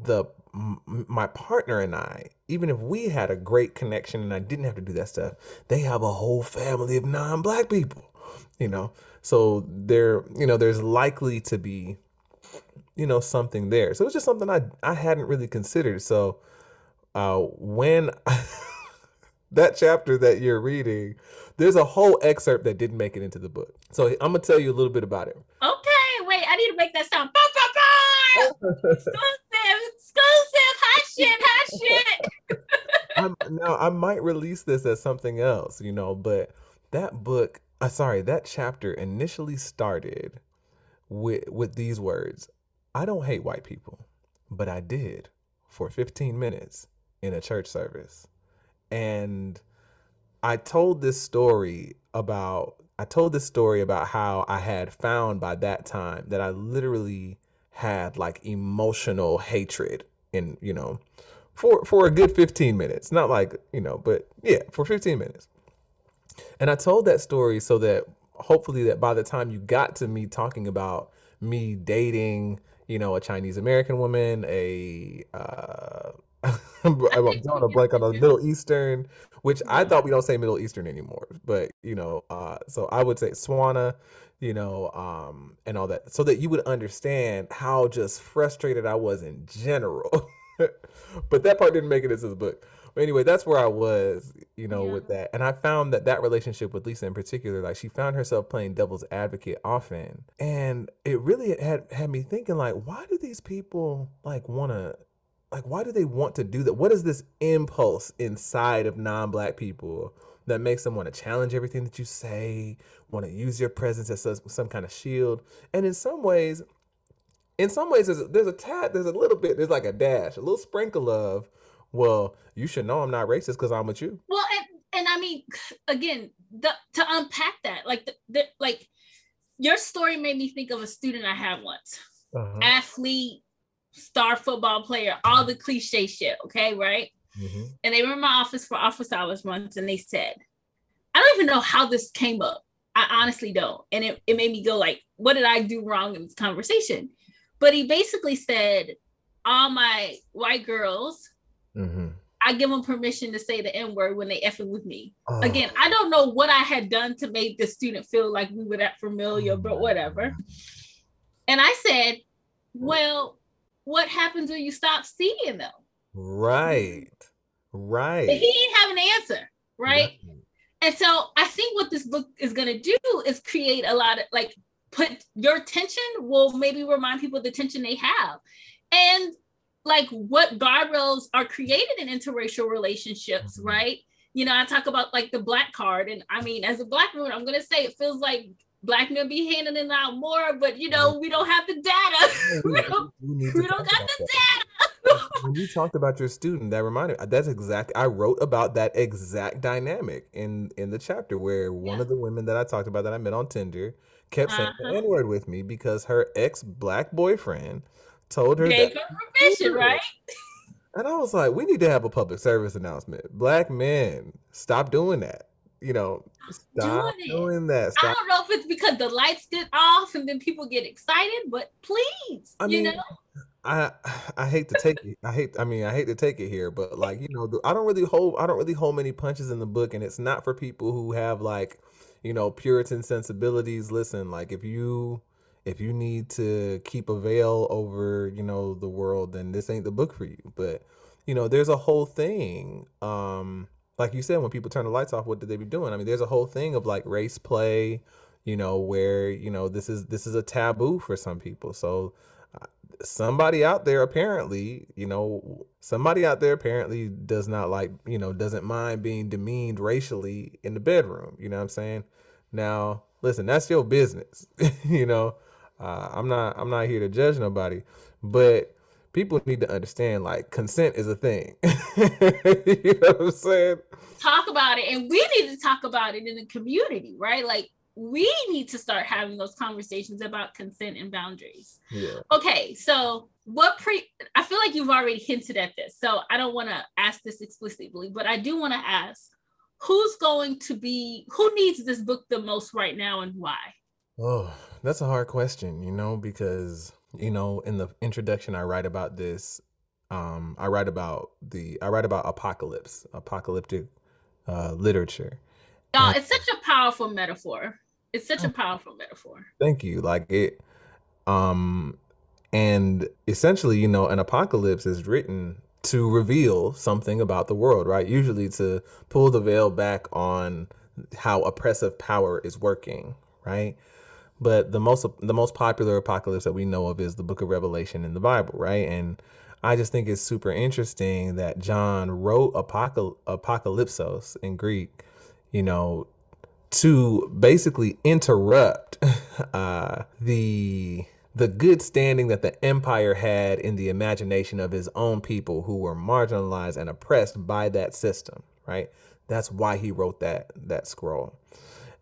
the my partner and I, even if we had a great connection and I didn't have to do that stuff, they have a whole family of non-black people, you know. So there, you know, there's likely to be, you know, something there. So it's just something I I hadn't really considered. So uh, when that chapter that you're reading, there's a whole excerpt that didn't make it into the book. So I'm gonna tell you a little bit about it. Okay, wait, I need to make that sound. Bah, bah, bah! exclusive, hot shit, hot shit. Now I might release this as something else, you know, but that book, uh, sorry, that chapter initially started with with these words. I don't hate white people, but I did for 15 minutes in a church service. And I told this story about I told this story about how I had found by that time that I literally had like emotional hatred in, you know, for for a good 15 minutes. Not like, you know, but yeah, for 15 minutes. And I told that story so that hopefully that by the time you got to me talking about me dating, you know, a Chinese American woman, a uh I'm drawing a blank on a Middle Eastern, which I thought we don't say Middle Eastern anymore, but you know, uh, so I would say Swana, you know, um, and all that, so that you would understand how just frustrated I was in general. but that part didn't make it into the book. But anyway, that's where I was, you know, Yeah. with that, and I found that that relationship with Lisa in particular, like she found herself playing devil's advocate often, and it really had had me thinking, like, why do these people like want to like why do they want to do that what is this impulse inside of non-black people that makes them want to challenge everything that you say want to use your presence as some, some kind of shield and in some ways in some ways there's a, there's a tad there's a little bit there's like a dash a little sprinkle of well you should know i'm not racist because i'm with you Well, and and I mean, again, the, to unpack that, like the, the like your story made me think of a student I had once, uh-huh. athlete, star football player, all the cliche shit. Okay, right? Mhm. and they were in my office for office hours once and they said i don't even know how this came up. I honestly don't. And it, it made me go like what did i do wrong in this conversation? But he basically said all my white girls Mhm. i give them permission to say the n-word when they effing with me. Oh, again i don't know what i had done to make the student feel like we were that familiar but whatever. And i said well what happens when you stop seeing them right right but he didn't have an answer right And so I think what this book is going to do is create a lot of like put your tension will maybe remind people of the tension they have. And like what guardrails are created in interracial relationships, Mhm. right? You know, I talk about like the black card. And I mean, as a black woman, I'm going to say it feels like black men be handing it out more, but you know, we don't have the data. we don't, we we don't got the that. When you talked about your student that reminded me. that's exact i wrote about that exact dynamic in in the chapter where one Yeah. of the women that i talked about that i met on tinder kept saying Uh-huh. the n-word with me because her ex-black boyfriend told her Gave that her permission, right? and i was like we need to have a public service announcement black men stop doing that you know stop doing doing that I don't know if it's because the lights get off and then people get excited, but please, I you mean, know, I I hate to take it. I hate. I mean, I hate to take it here, but like you know, I don't really hold. I don't really hold many punches in the book, and it's not for people who have like, you know, Puritan sensibilities. Listen, like if you if you need to keep a veil over, you know, the world, then this ain't the book for you. But you know, there's a whole thing. Um, like you said, when people turn the lights off, what did they be doing? I mean, there's a whole thing of like race play. You know, where you know this is this is a taboo for some people. So somebody out there apparently, you know, somebody out there apparently does not like, you know, doesn't mind being demeaned racially in the bedroom. You know what I'm saying? Now, listen, that's your business. you know, uh, I'm not I'm not here to judge nobody, but people need to understand like consent is a thing. you know what I'm saying? talk about it, and we need to talk about it in the community, right? Like we need to start having those conversations about consent and boundaries. Yeah. Okay, so what pre? I feel like you've already hinted at this, so I don't want to ask this explicitly, but I do want to ask. Who's going to be who needs this book the most right now and why? Oh, that's a hard question, you know, because you know, in the introduction I write about this um I write about the I write about apocalypse, apocalyptic uh literature. Y'all, it's such a powerful metaphor. It's such a powerful metaphor. thank you. Like it um and essentially, you know, an apocalypse is written to reveal something about the world, right? Usually to pull the veil back on how oppressive power is working, right? But the most the most popular apocalypse that we know of is the book of Revelation in the Bible, right? And I just think it's super interesting that John wrote apocal- apocalypsos in Greek, you know, to basically interrupt uh, the the good standing that the empire had in the imagination of his own people who were marginalized and oppressed by that system right? That's why he wrote that that scroll.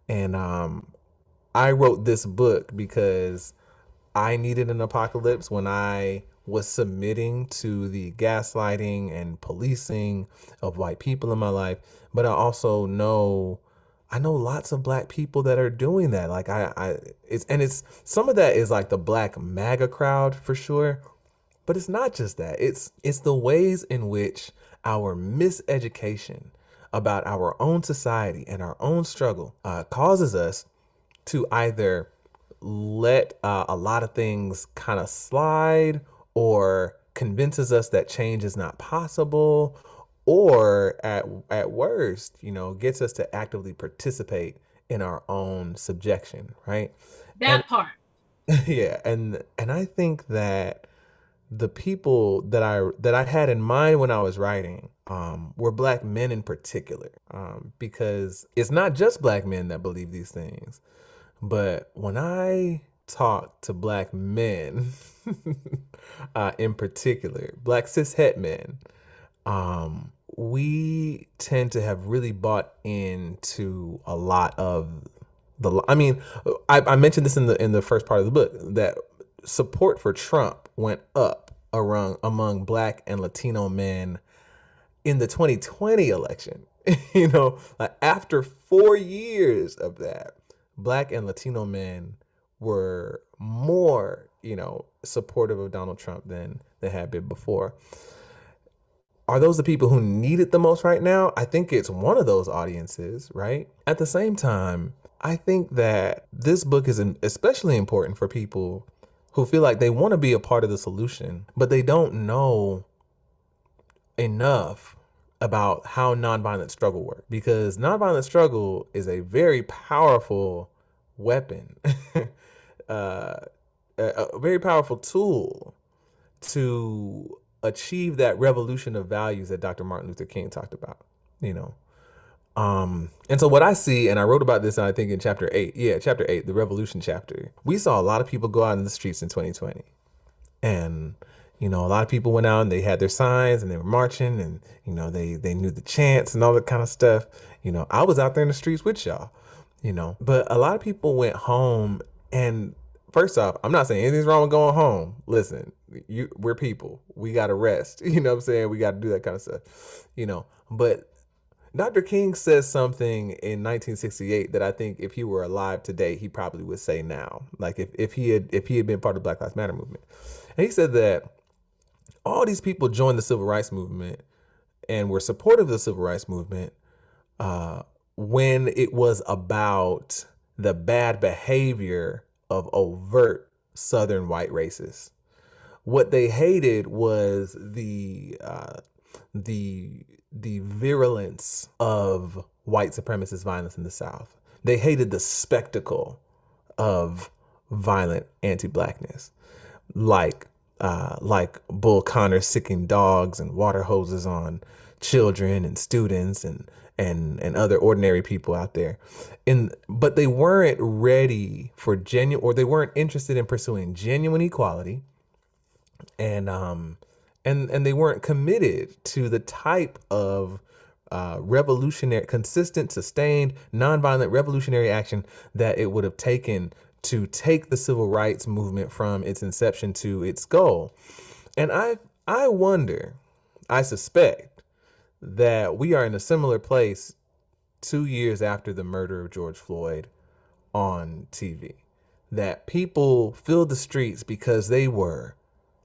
And um i wrote this book because i needed an apocalypse when i was submitting to the gaslighting and policing of white people in my life but i also know I know lots of black people that are doing that. Like I, I it's and it's some of that is like the black MAGA crowd for sure. But it's not just that. It's it's the ways in which our miseducation about our own society and our own struggle uh, causes us to either let uh, a lot of things kind of slide or convinces us that change is not possible or at at worst, you know, gets us to actively participate in our own subjection, right? And That part. yeah, and and I think that the people that I that I had in mind when I was writing um, were black men in particular, um, because it's not just black men that believe these things, but when I talk to black men, uh, in particular, black cis het men, um, we tend to have really bought into a lot of the. I mean, I, I mentioned this in the in the first part of the book that support for Trump went up around among black and Latino men in the 2020 election. you know, like after four years of that, black and Latino men were more, you know, supportive of Donald Trump than they had been before. Are those the people who need it the most right now? I think it's one of those audiences, right? At the same time, I think that this book is especially important for people who feel like they want to be a part of the solution, but they don't know enough about how nonviolent struggle works because nonviolent struggle is a very powerful weapon, uh, a, a very powerful tool to achieve that revolution of values that Dr. Martin Luther King talked about, you know. Um, and so what I see, and I wrote about this, I think in chapter eight, yeah, chapter eight, the revolution chapter, we saw a lot of people go out in the streets in 2020. And, you know, a lot of people went out and they had their signs and they were marching and, you know, they, they knew the chants and all that kind of stuff. You know, I was out there in the streets with y'all, you know, but a lot of people went home and first off, I'm not saying anything's wrong with going home. Listen, you we're people. We gotta rest. You know what I'm saying? We gotta do that kind of stuff. You know, but Dr. King says something in 1968 that I think if he were alive today, he probably would say now. Like if, if he had if he had been part of the Black Lives Matter movement. And he said that all these people joined the civil rights movement and were supportive of the civil rights movement uh, when it was about the bad behavior of overt Southern white racists. What they hated was the uh, the the virulence of white supremacist violence in the South. They hated the spectacle of violent anti-blackness, like uh, like Bull Connor sicking dogs and water hoses on children and students and and and other ordinary people out there. And but they weren't ready for genuine or they weren't interested in pursuing genuine equality and um and and they weren't committed to the type of uh, revolutionary, consistent, sustained, nonviolent revolutionary action that it would have taken to take the civil rights movement from its inception to its goal. And I I wonder, I suspect that we are in a similar place two years after the murder of George Floyd on TV. that people filled the streets because they were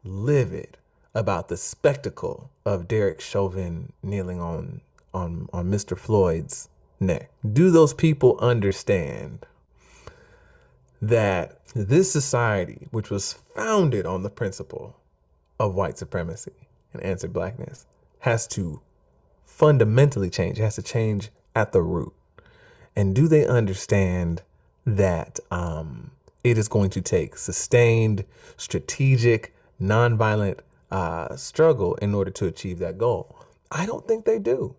livid about the spectacle of Derek Chauvin kneeling on on on Mr. Floyd's neck. Do those people understand that this society, which was founded on the principle of white supremacy and anti-blackness, has to fundamentally change. It has to change at the root. And do they understand that um, it is going to take sustained, strategic, nonviolent uh, struggle in order to achieve that goal? I don't think they do.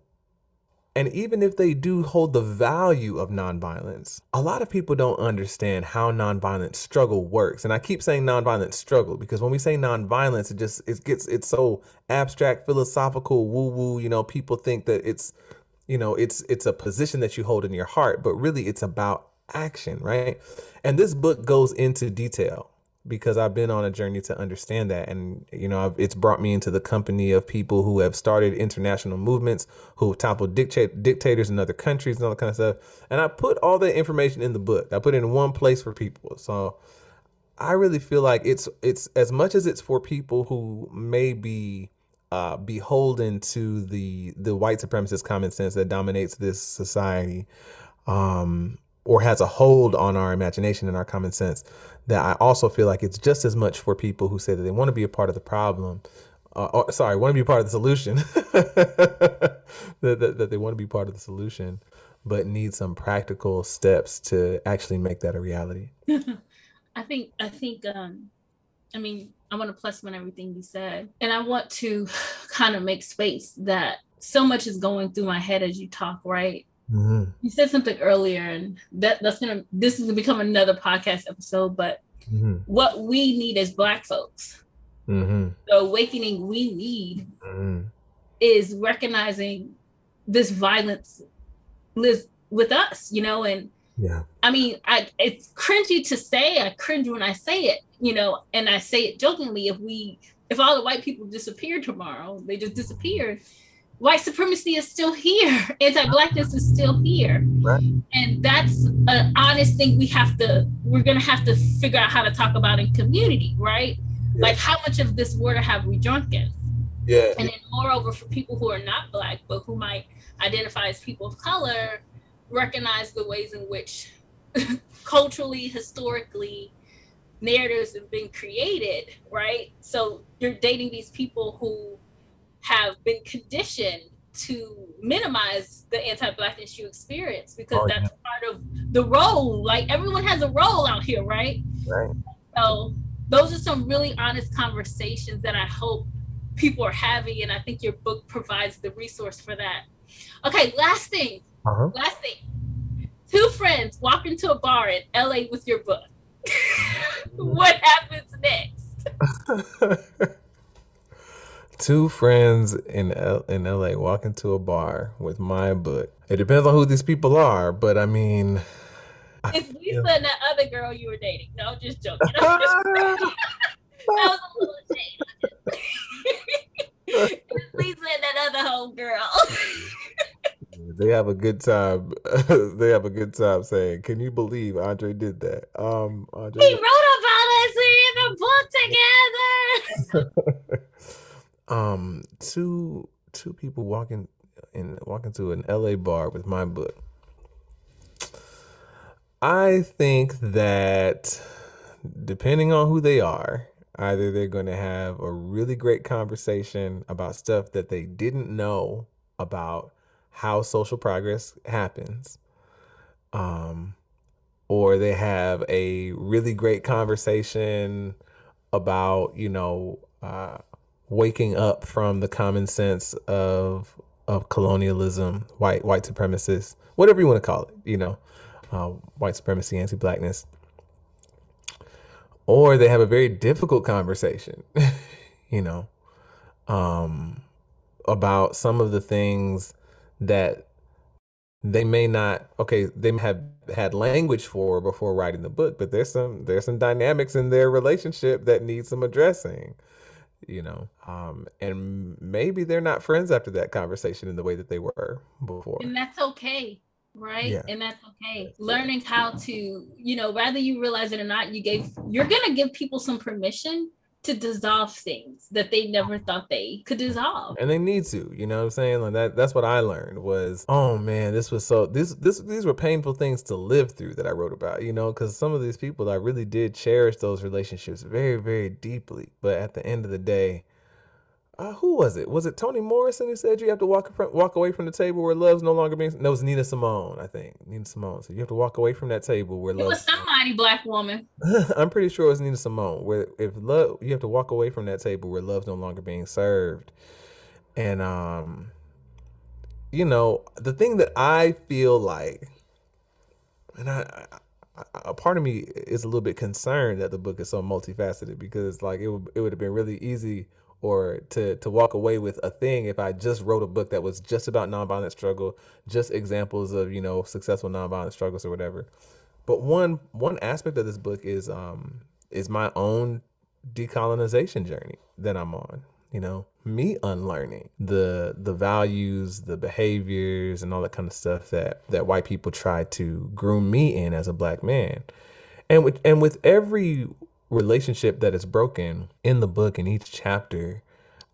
And even if they do hold the value of nonviolence, a lot of people don't understand how nonviolent struggle works. And I keep saying nonviolent struggle because when we say nonviolence, it just it gets it's so abstract, philosophical, woo-woo. You know, people think that it's you know it's it's a position that you hold in your heart, but really it's about action, right? And this book goes into detail because I've been on a journey to understand that. And, you know, I've, it's brought me into the company of people who have started international movements, who toppled dictate, dictators in other countries and all that kind of stuff. And I put all that information in the book. I put it in one place for people. So I really feel like it's it's as much as it's for people who may be uh, beholden to the the white supremacist common sense that dominates this society. Um, or has a hold on our imagination and our common sense that I also feel like it's just as much for people who say that they want to be a part of the problem. Uh, or, sorry, want to be a part of the solution. that, that, that they want to be part of the solution, but need some practical steps to actually make that a reality. I think I think um I mean I want to plus one everything you said. And I want to kind of make space that so much is going through my head as you talk, right? Mm-hmm. You said something earlier, and that that's gonna this is gonna become another podcast episode. But Mm-hmm. what we need as Black folks, Mm-hmm. the awakening we need, Mm-hmm. is recognizing this violence lives with us, you know, and Yeah. I mean, I it's cringy to say. I cringe when I say it, you know, and I say it jokingly. If we, if all the white people disappear tomorrow, they just disappear. White supremacy is still here. Anti-blackness is still here, Right. and that's an honest thing. We have to. We're gonna have to figure out how to talk about in community, right? Yeah. Like, how much of this water have we drunken? Yeah. And then, moreover, for people who are not black but who might identify as people of color, recognize the ways in which culturally, historically, narratives have been created, right? So you're dating these people who have been conditioned to minimize the anti-blackness you experience because Oh, that's part of the role. Like everyone has a role out here, right? Right. So those are some really honest conversations that I hope people are having, and I think your book provides the resource for that. Okay, last thing, Uh-huh. last thing. Two friends walk into a bar in LA with your book. what happens next? Two friends in L- in LA walk into a bar with my book. It depends on who these people are, but I mean, It's Lisa and that other girl you were dating. No, I'm just joking. I'm just that was a little shade. Lisa and that other home girl. they have a good time. they have a good time saying, "Can you believe Andre did that?" Um, Andre. he wrote about us. In the book together. Um two two people walking in walking to an LA bar with my book. I think that depending on who they are, either they're going to have a really great conversation about stuff that they didn't know about how social progress happens. Um or they have a really great conversation about, you know, uh waking up from the common sense of of colonialism, white white supremacists, whatever you want to call it, you know, uh, white supremacy, anti-blackness, or they have a very difficult conversation, you know, um, about some of the things that they may not okay they may have had language for before writing the book but there's some there's some dynamics in their relationship that need some addressing you know um and maybe they're not friends after that conversation in the way that they were before and that's okay. right? Yeah. And that's okay. Learning how to, you know, whether you realize it or not, you gave you're gonna give people some permission to dissolve things that they never thought they could dissolve. and they need to you know what i'm saying? Like that that's what i learned was oh man this was so this this these were painful things to live through that i wrote about you know? Because some of these people i really did cherish those relationships very very deeply. But at the end of the day uh, who was it? Was it Toni Morrison who said you have to walk from, walk away from the table where love's no longer being? No, it was Nina Simone, I think. Nina Simone. So you have to walk away from that table where love. It was somebody black woman. I'm pretty sure it was Nina Simone. Where if love, you have to walk away from that table where love's no longer being served, and um, you know, the thing that I feel like, and I, I, a part of me is a little bit concerned that the book is so multifaceted because like it would it would have been really easy or to to walk away with a thing if I just wrote a book that was just about nonviolent struggle, just examples of you know successful nonviolent struggles or whatever. But one one aspect of this book is um is my own decolonization journey that I'm on. You know, me unlearning the the values, the behaviors, and all that kind of stuff that that white people try to groom me in as a black man. And with and with every relationship that is broken in the book in each chapter,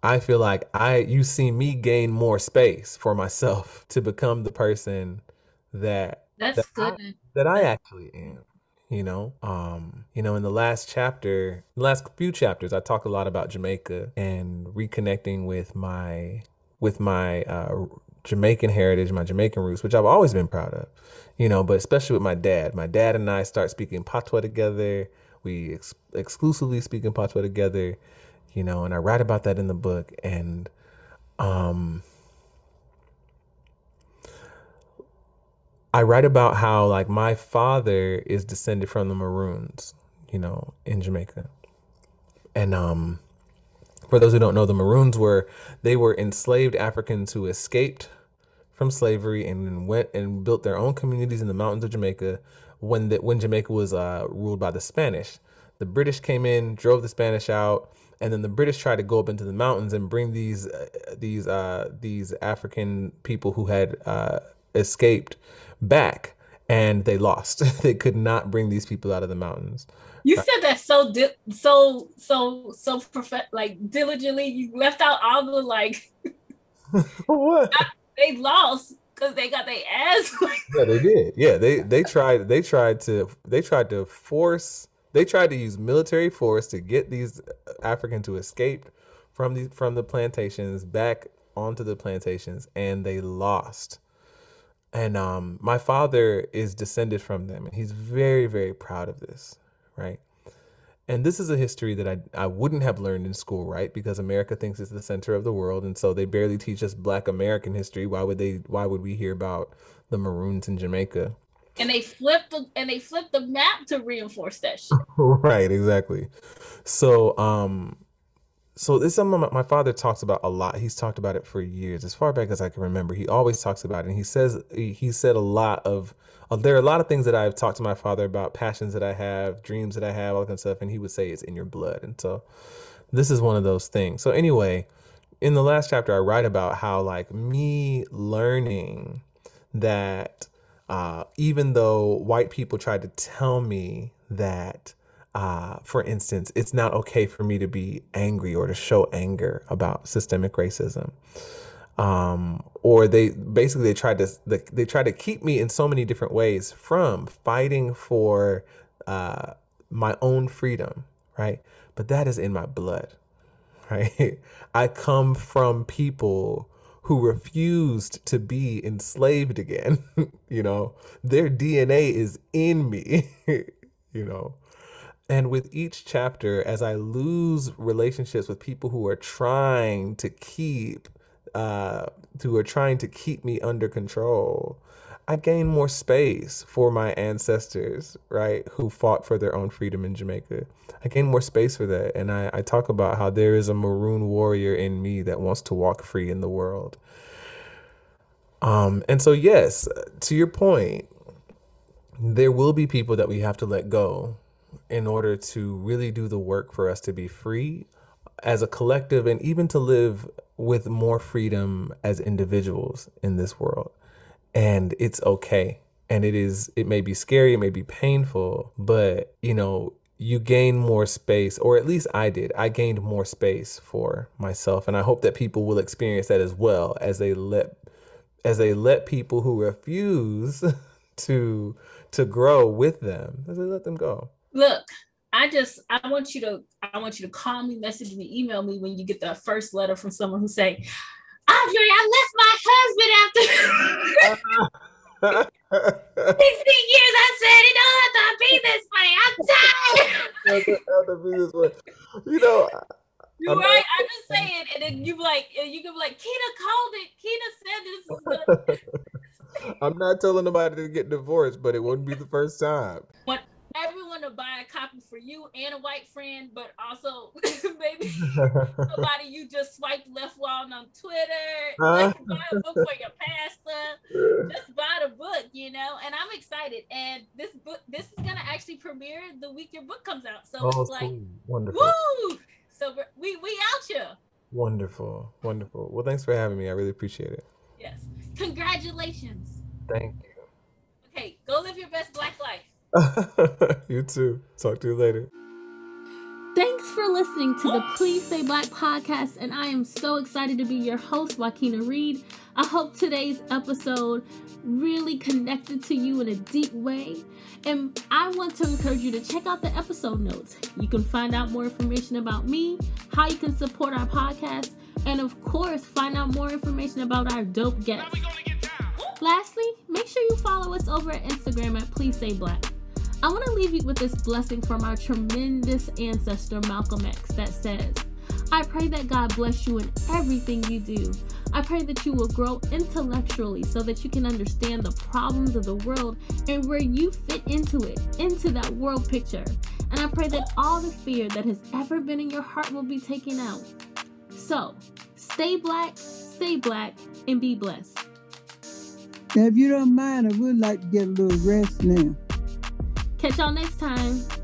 I feel like I you see me gain more space for myself to become the person that That's that I- that I actually am. You know, um, you know, in the last chapter, the last few chapters, I talk a lot about Jamaica and reconnecting with my with my uh, Jamaican heritage, my Jamaican roots, which I've always been proud of. You know, but especially with my dad. My dad and I start speaking patois together. We ex- exclusively speak in patois together. You know, and I write about that in the book. And um, I write about how like my father is descended from the Maroons, you know, in Jamaica. And um for those who don't know, the Maroons were they were enslaved Africans who escaped from slavery and went and built their own communities in the mountains of Jamaica when the, when Jamaica was uh, ruled by the Spanish. The British came in, drove the Spanish out, and then the British tried to go up into the mountains and bring these uh, these uh, these African people who had uh, escaped back, and they lost. they could not bring these people out of the mountains. You said that so di- so so so prof- like diligently. You left out all the like what? they lost because they got their ass. Yeah, they did. Yeah, they they tried they tried to they tried to force they tried to use military force to get these Africans to escape from the from the plantations back onto the plantations and they lost. And um my father is descended from them and he's very very proud of this, right? And this is a history that I, I wouldn't have learned in school, right? Because America thinks it's the center of the world, and so they barely teach us Black American history. Why would they? Why would we hear about the Maroons in Jamaica? and they flipped the and they flipped the map to reinforce that shit. right, exactly. So, um, so this is something my, father talks about a lot. He's talked about it for years, as far back as I can remember. He always talks about it, and he says he, he said a lot of. Uh, there are a lot of things that I've talked to my father about, passions that I have, dreams that I have, all that kind of stuff, and he would say it's in your blood. And so, this is one of those things. So anyway, in the last chapter, I write about how like me learning that uh, even though white people tried to tell me that, uh, for instance, it's not okay for me to be angry or to show anger about systemic racism. Um, or they basically they tried to they, tried to keep me in so many different ways from fighting for uh, my own freedom, right? But that is in my blood, right? I come from people who refused to be enslaved again. you know, their DNA is in me, you know. And with each chapter, as I lose relationships with people who are trying to keep, uh, who are trying to keep me under control, I gain more space for my ancestors, right, who fought for their own freedom in Jamaica. I gain more space for that. And I, I talk about how there is a maroon warrior in me that wants to walk free in the world. Um, and so, yes, to your point, there will be people that we have to let go in order to really do the work for us to be free as a collective and even to live with more freedom as individuals in this world. and it's okay. And it is, it may be scary, it may be painful, but you know, you gain more space, or at least I did. I gained more space for myself. And I hope that people will experience that as well as they let as they let people who refuse to to grow with them, as they let them go. Look, I just I want you to I want you to call me, message me, email me when you get the first letter from someone who say, Andre, I left my husband after 16 years. I said it don't have to be this way. I'm tired. After be this way. You know, You're I'm- right. I'm just saying, and then you like, you can be like, Keena called it. Keena said this I'm not telling nobody to get divorced, but it wouldn't be the first time. Want to buy a copy for you and a white friend, but also maybe somebody you just swiped left on on Twitter. Huh? Like, buy a book for your pastor. Just buy the book, you know. And I'm excited. And this book, this is gonna actually premiere the week your book comes out. So oh, it's like, cool. wonderful. woo! So we we out here. Wonderful. Wonderful. Well, thanks for having me. I really appreciate it. Yes. Congratulations. Thank you. Okay, go live your best black life. You. you too. Talk to you later. Thanks for listening to the Please Say Black podcast, and I am so excited to be your host, Joquina Reed. I hope today's episode really connected to you in a deep way, and I want to encourage you to check out the episode notes. You can find out more information about me, how you can support our podcast, and of course, find out more information about our dope guests. Lastly, make sure you follow us over at Instagram at Please Say Black. I want to leave you with this blessing from our tremendous ancestor, Malcolm X, that says, I pray that God bless you in everything you do. I pray that you will grow intellectually so that you can understand the problems of the world and where you fit into it, into that world picture. And I pray that all the fear that has ever been in your heart will be taken out. So, stay black, stay black, and be blessed. Now, if you don't mind, I would like to get a little rest now. Catch y'all next time.